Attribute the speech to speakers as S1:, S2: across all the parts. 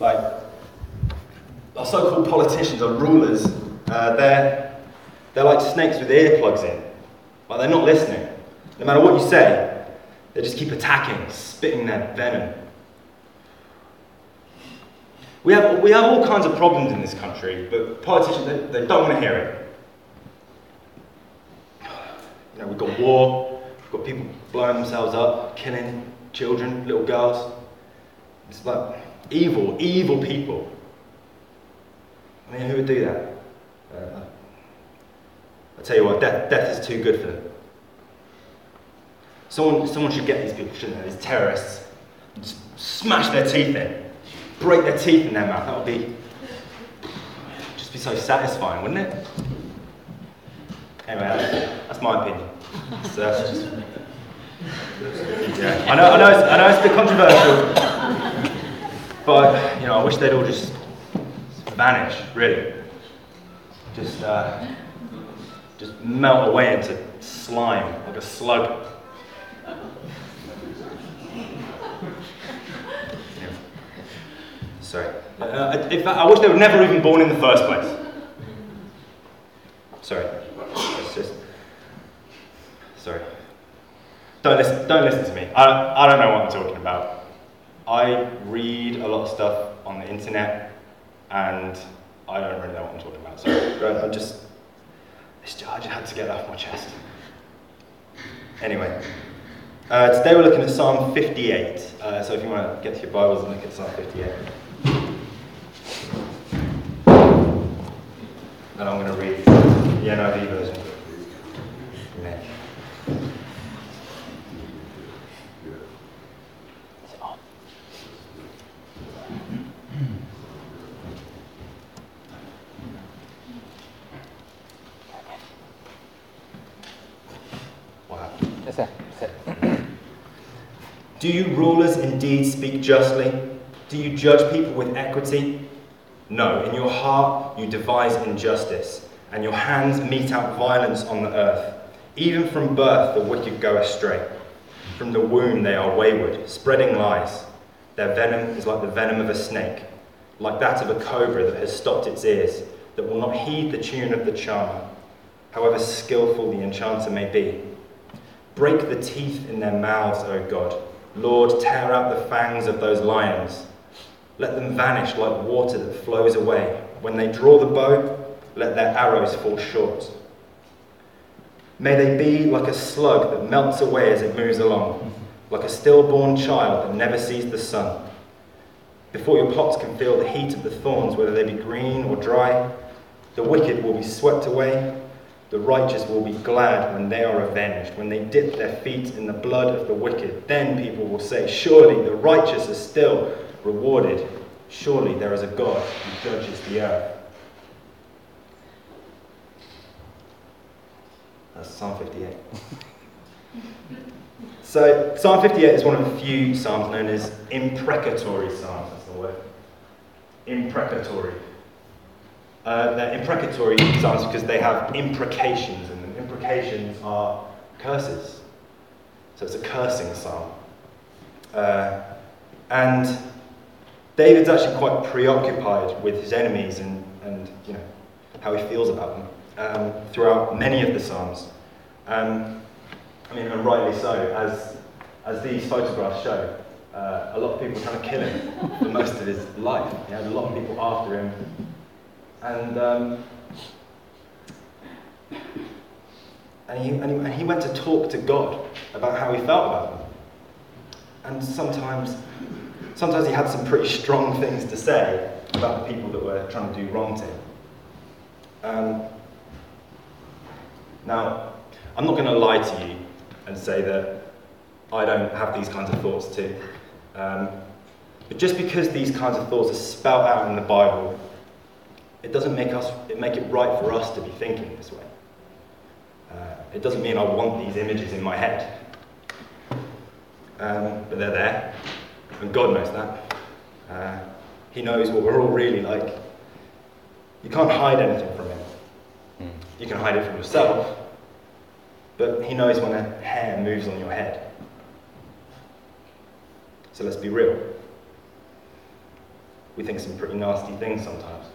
S1: Like, our so-called politicians, our rulers, uh, they're, they're like snakes with earplugs in. Like, they're not listening. No matter what you say, they just keep attacking, spitting their venom. We have, we have all kinds of problems in this country, but politicians, they, they don't want to hear it. You know, we've got war, we've got people blowing themselves up, killing children, little girls. It's like evil, evil people. I mean, who would do that? Uh, I tell you what, death, death is too good for them. Someone, someone should get these people, shouldn't they? These terrorists, just smash their teeth in, break their teeth in their mouth. That would be just be so satisfying, wouldn't it? Anyway, that's, that's my opinion. So that's just, yeah. I know, I know, it's, I know it's a bit controversial, but you know, I wish they'd all just vanish, really. Just, uh, just melt away into slime like a slug. Sorry. Uh, in fact, I wish they were never even born in the first place. Sorry. Just. Sorry. Don't listen, don't listen to me. I, I don't know what I'm talking about. I read a lot of stuff on the internet and I don't really know what I'm talking about. So I just, I just had to get that off my chest. Anyway, uh, today we're looking at Psalm 58. Uh, so if you want to get to your Bibles and look at Psalm 58. And I'm going to read the NIV version. Do you rulers indeed speak justly? Do you judge people with equity? No, in your heart you devise injustice, and your hands mete out violence on the earth. Even from birth the wicked go astray. From the womb they are wayward, spreading lies. Their venom is like the venom of a snake, like that of a cobra that has stopped its ears, that will not heed the tune of the charmer, however skillful the enchanter may be. Break the teeth in their mouths, O God. Lord, tear out the fangs of those lions. Let them vanish like water that flows away. When they draw the bow, let their arrows fall short. May they be like a slug that melts away as it moves along, like a stillborn child that never sees the sun. Before your pots can feel the heat of the thorns, whether they be green or dry, the wicked will be swept away. The righteous will be glad when they are avenged, when they dip their feet in the blood of the wicked. Then people will say, Surely the righteous are still rewarded. Surely there is a God who judges the earth. That's Psalm 58. so, Psalm 58 is one of the few psalms known as imprecatory psalms. That's the word. Imprecatory. Uh, they're imprecatory psalms because they have imprecations, and the imprecations are curses. So it's a cursing psalm. Uh, and David's actually quite preoccupied with his enemies and, and you know, how he feels about them um, throughout many of the Psalms. Um, I mean, and rightly so, as, as these photographs show. Uh, a lot of people trying to kill him for most of his life. He had a lot of people after him. And, um, and, he, and, he, and he went to talk to God about how he felt about them. And sometimes, sometimes he had some pretty strong things to say about the people that were trying to do wrong to him. Um, now, I'm not going to lie to you and say that I don't have these kinds of thoughts too. Um, but just because these kinds of thoughts are spelt out in the Bible, it doesn't make, us, it make it right for us to be thinking this way. Uh, it doesn't mean I want these images in my head. Um, but they're there, and God knows that. Uh, he knows what we're all really like. You can't hide anything from Him. You can hide it from yourself, but He knows when a hair moves on your head. So let's be real. we think some pretty nasty things sometimes.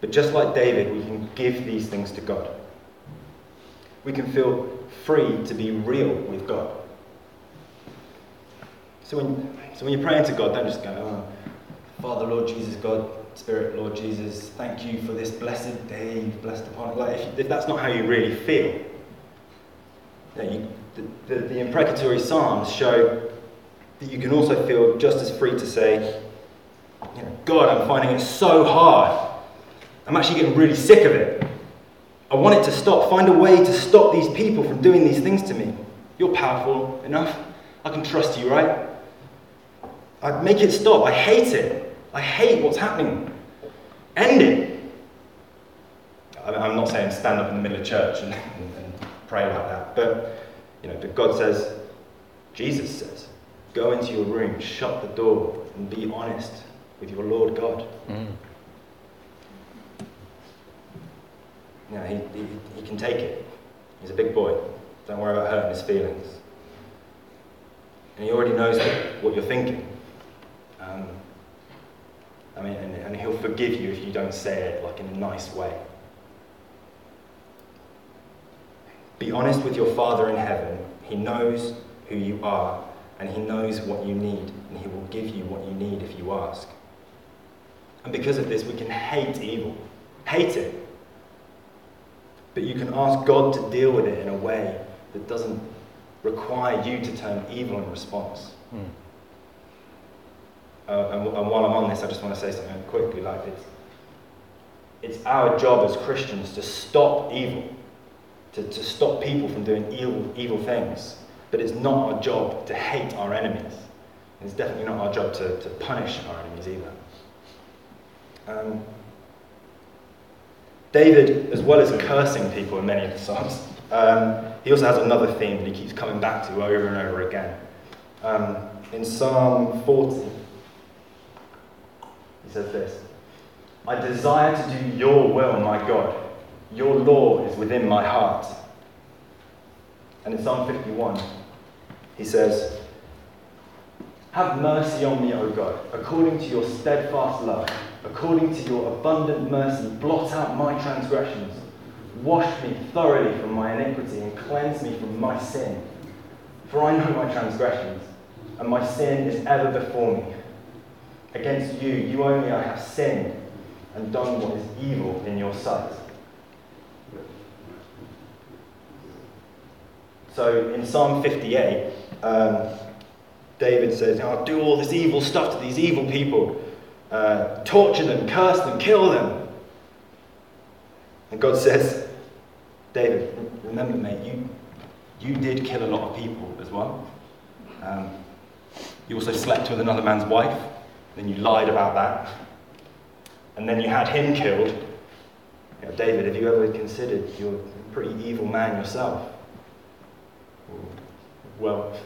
S1: But just like David, we can give these things to God. We can feel free to be real with God. So when, so when you're praying to God, don't just go, oh, Father, Lord Jesus, God, Spirit, Lord Jesus, thank you for this blessed day you've blessed upon it. Like, if, if that's not how you really feel, you the, the, the imprecatory Psalms show that you can also feel just as free to say, you know, God, I'm finding it so hard. I'm actually getting really sick of it. I want it to stop. Find a way to stop these people from doing these things to me. You're powerful enough. I can trust you, right? I'd make it stop. I hate it. I hate what's happening. End it. I'm not saying stand up in the middle of church and, and, and pray like that, but you know, but God says, Jesus says, go into your room, shut the door, and be honest with your Lord God. Mm. You know, he, he, he can take it. He's a big boy. Don't worry about hurting his feelings. And he already knows what you're thinking. Um, I mean, and, and he'll forgive you if you don't say it like in a nice way. Be honest with your Father in heaven. He knows who you are, and He knows what you need, and He will give you what you need if you ask. And because of this, we can hate evil. Hate it. But you can ask God to deal with it in a way that doesn't require you to turn evil in response. Mm. Uh, and, and, while I'm on this, I just want to say something quickly like this. It's our job as Christians to stop evil, to, to stop people from doing evil, evil things. But it's not our job to hate our enemies. It's definitely not our job to, to punish our enemies either. Um, David, as well as cursing people in many of the Psalms, um, he also has another theme that he keeps coming back to over and over again. Um, in Psalm 40, he says this I desire to do your will, my God. Your law is within my heart. And in Psalm 51, he says, Have mercy on me, O God, according to your steadfast love, according to your abundant mercy, blot out my transgressions. Wash me thoroughly from my iniquity and cleanse me from my sin. For I know my transgressions, and my sin is ever before me. Against you, you only I have sinned and done what is evil in your sight. So in Psalm 58, um, David says, I'll do all this evil stuff to these evil people, uh, torture them, curse them, kill them. And God says, David, remember, mate, you, you did kill a lot of people as well. Um, you also slept with another man's wife. Then you lied about that. And then you had him killed. David, have you ever considered you're a pretty evil man yourself? Well,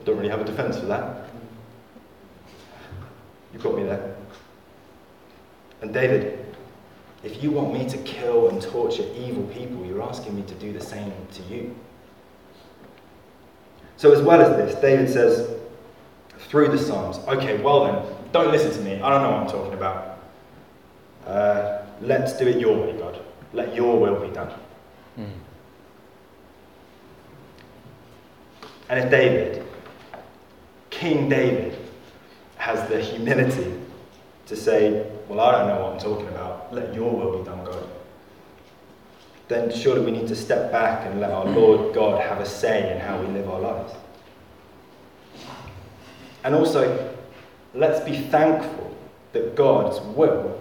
S1: I don't really have a defense for that. You got me there. And David, if you want me to kill and torture evil people, you're asking me to do the same to you. So, as well as this, David says, through the Psalms. Okay, well then, don't listen to me. I don't know what I'm talking about. Uh, let's do it your way, God. Let your will be done. Mm. And if David, King David, has the humility to say, Well, I don't know what I'm talking about. Let your will be done, God. Then surely we need to step back and let our Lord God have a say in how we live our lives. And also, let's be thankful that God's will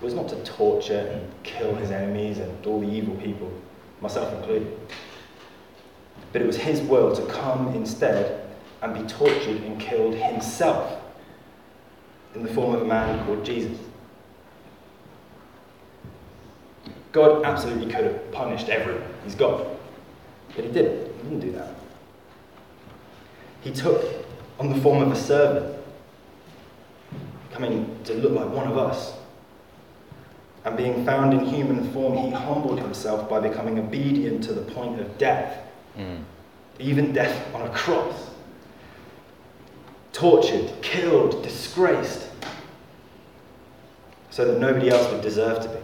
S1: was not to torture and kill his enemies and all the evil people, myself included. But it was his will to come instead and be tortured and killed himself in the form of a man called Jesus. God absolutely could have punished everyone. He's God. But he didn't. He didn't do that. He took on the form of a servant, coming to look like one of us. And being found in human form, he humbled himself by becoming obedient to the point of death, mm. even death on a cross tortured, killed, disgraced, so that nobody else would deserve to be.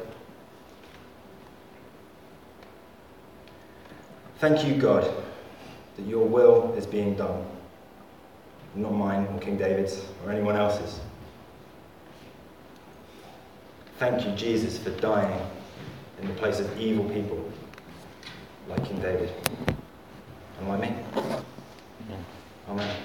S1: Thank you, God, that your will is being done, not mine or King David's or anyone else's. Thank you, Jesus, for dying in the place of evil people like King David and like me. Amen.